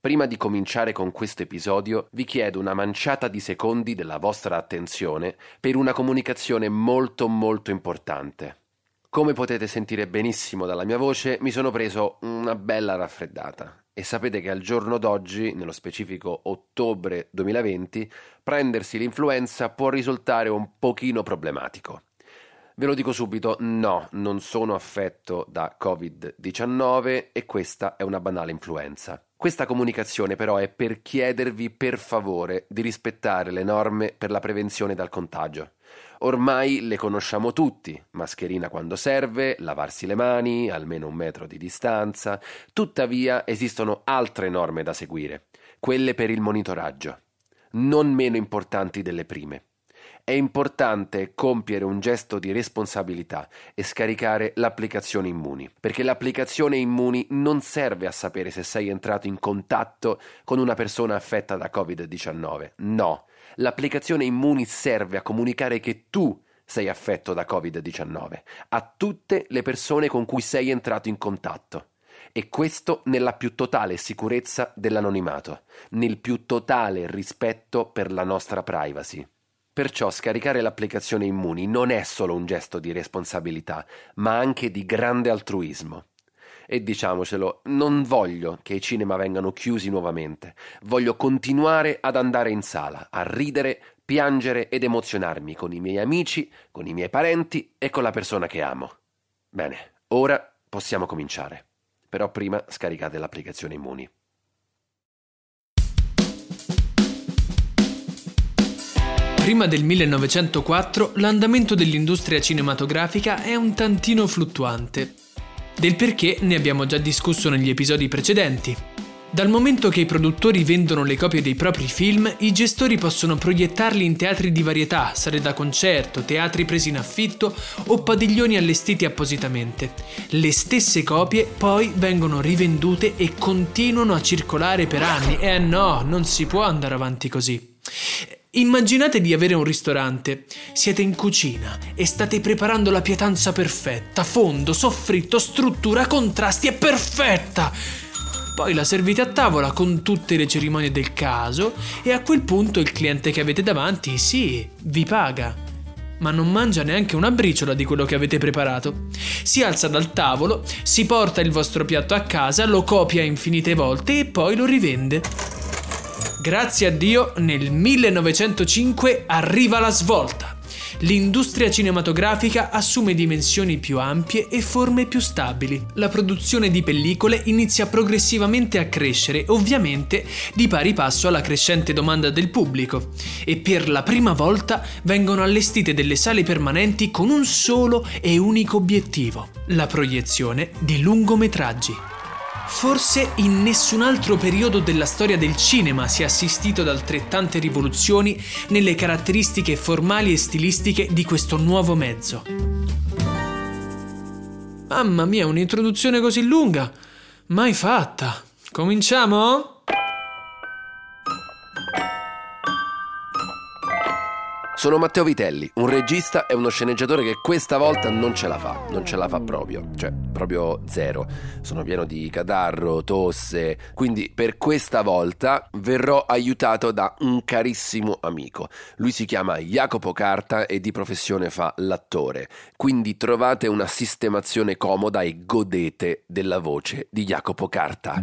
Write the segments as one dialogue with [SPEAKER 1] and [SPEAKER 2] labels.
[SPEAKER 1] Prima di cominciare con questo episodio vi chiedo una manciata di secondi della vostra attenzione per una comunicazione molto molto importante. Come potete sentire benissimo dalla mia voce, mi sono preso una bella raffreddata e sapete che al giorno d'oggi, nello specifico ottobre 2020, prendersi l'influenza può risultare un pochino problematico. Ve lo dico subito, no, non sono affetto da Covid-19 e questa è una banale influenza. Questa comunicazione però è per chiedervi per favore di rispettare le norme per la prevenzione dal contagio. Ormai le conosciamo tutti, mascherina quando serve, lavarsi le mani, almeno un metro di distanza, tuttavia esistono altre norme da seguire, quelle per il monitoraggio, non meno importanti delle prime è importante compiere un gesto di responsabilità e scaricare l'applicazione Immuni, perché l'applicazione Immuni non serve a sapere se sei entrato in contatto con una persona affetta da Covid-19. No, l'applicazione Immuni serve a comunicare che tu sei affetto da Covid-19 a tutte le persone con cui sei entrato in contatto. E questo nella più totale sicurezza dell'anonimato, nel più totale rispetto per la nostra privacy. Perciò scaricare l'applicazione Immuni non è solo un gesto di responsabilità, ma anche di grande altruismo. E diciamocelo, non voglio che i cinema vengano chiusi nuovamente, voglio continuare ad andare in sala, a ridere, piangere ed emozionarmi con i miei amici, con i miei parenti e con la persona che amo. Bene, ora possiamo cominciare. Però prima scaricate l'applicazione Immuni.
[SPEAKER 2] Prima del 1904 l'andamento dell'industria cinematografica è un tantino fluttuante. Del perché ne abbiamo già discusso negli episodi precedenti. Dal momento che i produttori vendono le copie dei propri film, i gestori possono proiettarli in teatri di varietà, sale da concerto, teatri presi in affitto o padiglioni allestiti appositamente. Le stesse copie poi vengono rivendute e continuano a circolare per anni. Eh no, non si può andare avanti così. Immaginate di avere un ristorante, siete in cucina e state preparando la pietanza perfetta, fondo, soffritto, struttura, contrasti, è perfetta! Poi la servite a tavola con tutte le cerimonie del caso e a quel punto il cliente che avete davanti, sì, vi paga. Ma non mangia neanche una briciola di quello che avete preparato. Si alza dal tavolo, si porta il vostro piatto a casa, lo copia infinite volte e poi lo rivende. Grazie a Dio nel 1905 arriva la svolta. L'industria cinematografica assume dimensioni più ampie e forme più stabili. La produzione di pellicole inizia progressivamente a crescere, ovviamente di pari passo alla crescente domanda del pubblico, e per la prima volta vengono allestite delle sale permanenti con un solo e unico obiettivo, la proiezione di lungometraggi. Forse in nessun altro periodo della storia del cinema si è assistito ad altrettante rivoluzioni nelle caratteristiche formali e stilistiche di questo nuovo mezzo. Mamma mia, un'introduzione così lunga! Mai fatta! Cominciamo?
[SPEAKER 1] Sono Matteo Vitelli, un regista e uno sceneggiatore che questa volta non ce la fa, non ce la fa proprio, cioè proprio zero. Sono pieno di catarro, tosse, quindi per questa volta verrò aiutato da un carissimo amico. Lui si chiama Jacopo Carta e di professione fa l'attore, quindi trovate una sistemazione comoda e godete della voce di Jacopo Carta.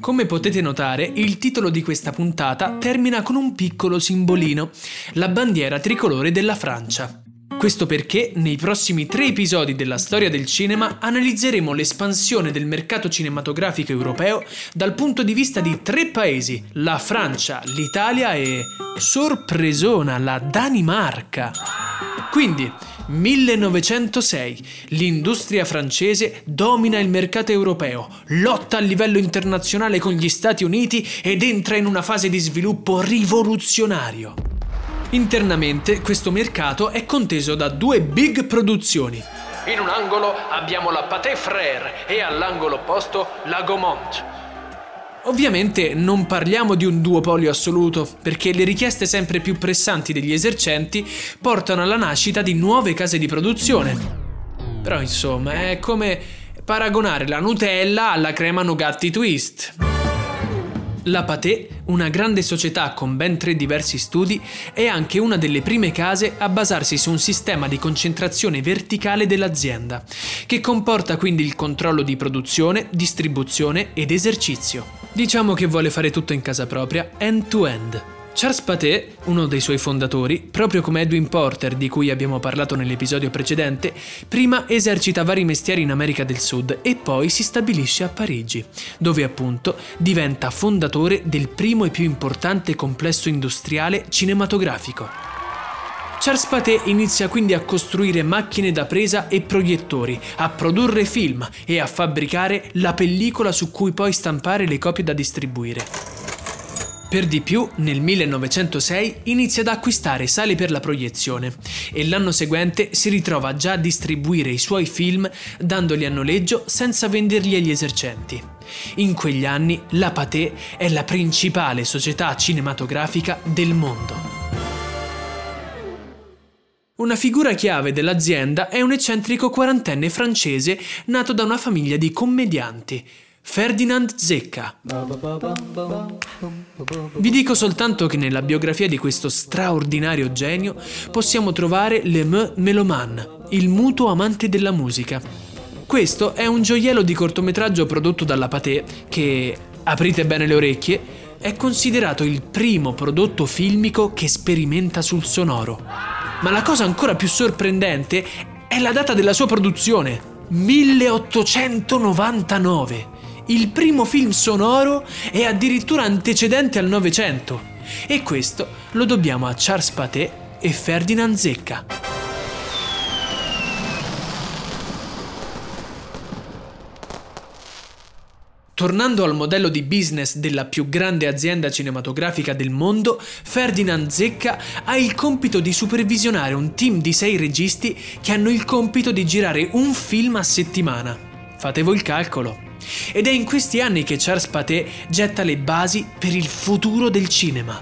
[SPEAKER 2] Come potete notare, il titolo di questa puntata termina con un piccolo simbolino, la bandiera tricolore della Francia. Questo perché nei prossimi tre episodi della storia del cinema analizzeremo l'espansione del mercato cinematografico europeo dal punto di vista di tre paesi, la Francia, l'Italia e, sorpresona, la Danimarca. Quindi, 1906. L'industria francese domina il mercato europeo, lotta a livello internazionale con gli Stati Uniti ed entra in una fase di sviluppo rivoluzionario. Internamente questo mercato è conteso da due big produzioni. In un angolo abbiamo la Pathé Frère e all'angolo opposto la Gaumont. Ovviamente non parliamo di un duopolio assoluto, perché le richieste sempre più pressanti degli esercenti portano alla nascita di nuove case di produzione. Però insomma, è come paragonare la Nutella alla crema Nugatti Twist. La Pathé, una grande società con ben tre diversi studi, è anche una delle prime case a basarsi su un sistema di concentrazione verticale dell'azienda, che comporta quindi il controllo di produzione, distribuzione ed esercizio. Diciamo che vuole fare tutto in casa propria, end-to-end. Charles Pathé, uno dei suoi fondatori, proprio come Edwin Porter di cui abbiamo parlato nell'episodio precedente, prima esercita vari mestieri in America del Sud e poi si stabilisce a Parigi, dove appunto diventa fondatore del primo e più importante complesso industriale cinematografico. Charles Pathé inizia quindi a costruire macchine da presa e proiettori, a produrre film e a fabbricare la pellicola su cui poi stampare le copie da distribuire. Per di più, nel 1906 inizia ad acquistare sale per la proiezione e l'anno seguente si ritrova già a distribuire i suoi film dandoli a noleggio senza venderli agli esercenti. In quegli anni la Pathé è la principale società cinematografica del mondo. Una figura chiave dell'azienda è un eccentrico quarantenne francese nato da una famiglia di commedianti, Ferdinand Zecca. Vi dico soltanto che nella biografia di questo straordinario genio possiamo trovare Le Me Meloman, il mutuo amante della musica. Questo è un gioiello di cortometraggio prodotto dalla Pathé che, aprite bene le orecchie, è considerato il primo prodotto filmico che sperimenta sul sonoro. Ma la cosa ancora più sorprendente è la data della sua produzione, 1899. Il primo film sonoro è addirittura antecedente al Novecento. E questo lo dobbiamo a Charles Pathé e Ferdinand Zecca. Tornando al modello di business della più grande azienda cinematografica del mondo, Ferdinand Zecca ha il compito di supervisionare un team di sei registi che hanno il compito di girare un film a settimana. Fate voi il calcolo. Ed è in questi anni che Charles Pathé getta le basi per il futuro del cinema.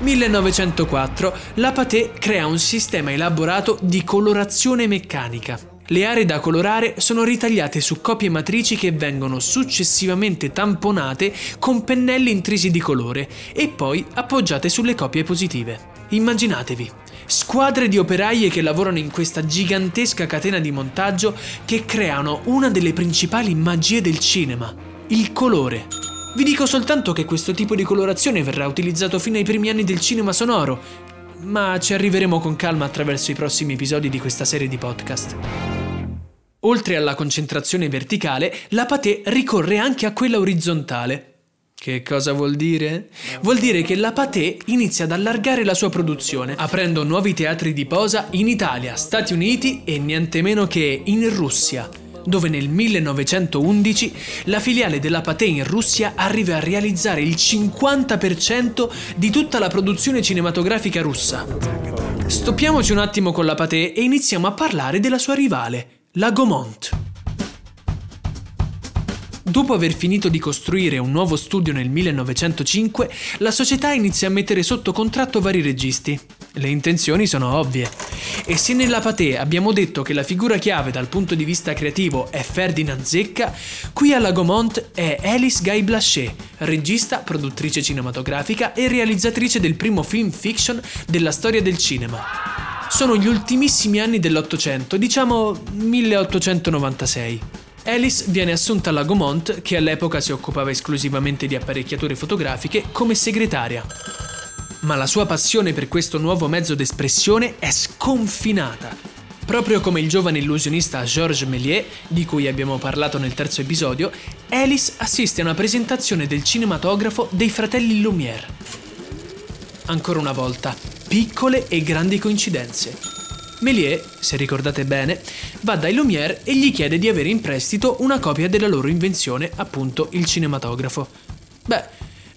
[SPEAKER 2] 1904 la Pathé crea un sistema elaborato di colorazione meccanica. Le aree da colorare sono ritagliate su copie matrici che vengono successivamente tamponate con pennelli intrisi di colore e poi appoggiate sulle copie positive. Immaginatevi, squadre di operaie che lavorano in questa gigantesca catena di montaggio che creano una delle principali magie del cinema, il colore. Vi dico soltanto che questo tipo di colorazione verrà utilizzato fino ai primi anni del cinema sonoro, ma ci arriveremo con calma attraverso i prossimi episodi di questa serie di podcast. Oltre alla concentrazione verticale, la Pathé ricorre anche a quella orizzontale. Che cosa vuol dire? Vuol dire che la Pathé inizia ad allargare la sua produzione, aprendo nuovi teatri di posa in Italia, Stati Uniti e niente meno che in Russia, dove nel 1911 la filiale della Pathé in Russia arriva a realizzare il 50% di tutta la produzione cinematografica russa. Stoppiamoci un attimo con la Pathé e iniziamo a parlare della sua rivale, la Gaumont. Dopo aver finito di costruire un nuovo studio nel 1905, la società inizia a mettere sotto contratto vari registi. Le intenzioni sono ovvie. E se nella Pathé abbiamo detto che la figura chiave dal punto di vista creativo è Ferdinand Zecca, qui alla Gaumont è Alice Guy Blaché, regista, produttrice cinematografica e realizzatrice del primo film fiction della storia del cinema sono gli ultimissimi anni dell'Ottocento, diciamo 1896. Alice viene assunta alla Gaumont, che all'epoca si occupava esclusivamente di apparecchiature fotografiche, come segretaria. Ma la sua passione per questo nuovo mezzo d'espressione è sconfinata. Proprio come il giovane illusionista Georges Méliès, di cui abbiamo parlato nel terzo episodio, Alice assiste a una presentazione del cinematografo dei fratelli Lumière. Ancora una volta, piccole e grandi coincidenze. Méliès, se ricordate bene, va dai Lumière e gli chiede di avere in prestito una copia della loro invenzione, appunto il cinematografo. Beh,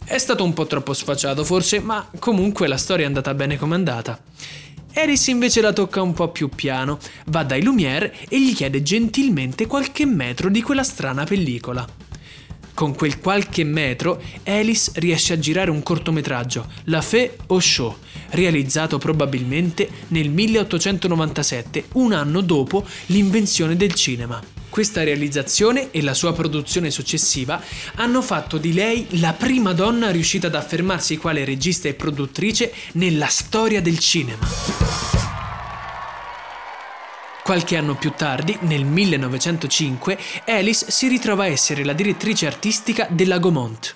[SPEAKER 2] è stato un po' troppo sfacciato forse, ma comunque la storia è andata bene come è andata. Eris invece la tocca un po' più piano, va dai Lumière e gli chiede gentilmente qualche metro di quella strana pellicola. Con quel qualche metro, Alice riesce a girare un cortometraggio, La Fée au Show, realizzato probabilmente nel 1897, un anno dopo l'invenzione del cinema. Questa realizzazione e la sua produzione successiva hanno fatto di lei la prima donna riuscita ad affermarsi quale regista e produttrice nella storia del cinema. Qualche anno più tardi, nel 1905, Alice si ritrova a essere la direttrice artistica della Gaumont.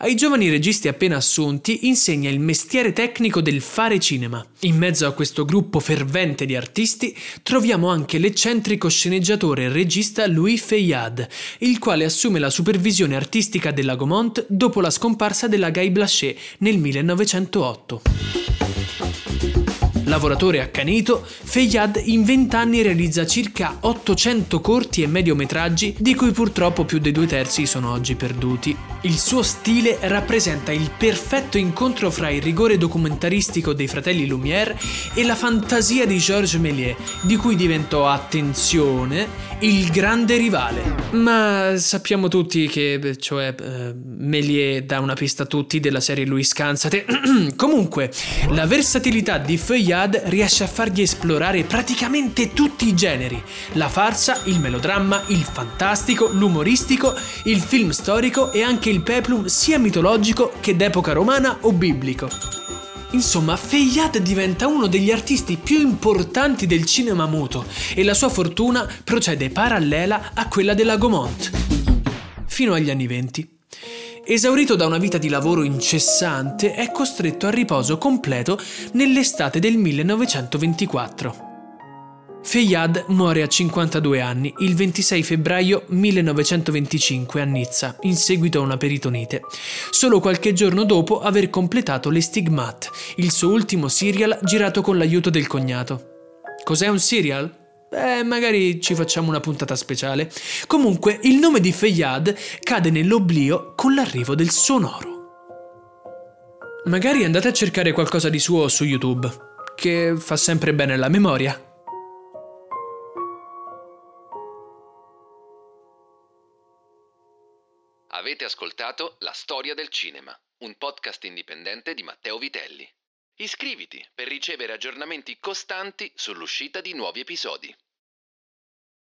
[SPEAKER 2] Ai giovani registi appena assunti insegna il mestiere tecnico del fare cinema. In mezzo a questo gruppo fervente di artisti troviamo anche l'eccentrico sceneggiatore e regista Louis Feuillade, il quale assume la supervisione artistica della Gaumont dopo la scomparsa della Guy Blaché nel 1908. Lavoratore accanito, Feyad in vent'anni realizza circa 800 corti e mediometraggi, di cui purtroppo più dei due terzi sono oggi perduti. Il suo stile rappresenta il perfetto incontro fra il rigore documentaristico dei fratelli Lumière e la fantasia di Georges Méliès, di cui diventò, attenzione, il grande rivale. Ma sappiamo tutti che, cioè, eh, Méliès dà una pista a tutti della serie Louis Scansate. Comunque, la versatilità di Feuillade Riyadh riesce a fargli esplorare praticamente tutti i generi, la farsa, il melodramma, il fantastico, l'umoristico, il film storico e anche il peplum sia mitologico che d'epoca romana o biblico. Insomma, Feyyad diventa uno degli artisti più importanti del cinema muto e la sua fortuna procede parallela a quella della Gaumont. Fino agli anni venti. Esaurito da una vita di lavoro incessante, è costretto al riposo completo nell'estate del 1924. Feyyad muore a 52 anni il 26 febbraio 1925 a Nizza in seguito a una peritonite, solo qualche giorno dopo aver completato Le Stigmat, il suo ultimo serial girato con l'aiuto del cognato. Cos'è un serial? Beh, magari ci facciamo una puntata speciale. Comunque, il nome di Feyyad cade nell'oblio con l'arrivo del sonoro. Magari andate a cercare qualcosa di suo su YouTube, che fa sempre bene alla memoria.
[SPEAKER 1] Avete ascoltato La storia del cinema, un podcast indipendente di Matteo Vitelli. Iscriviti per ricevere aggiornamenti costanti sull'uscita di nuovi episodi.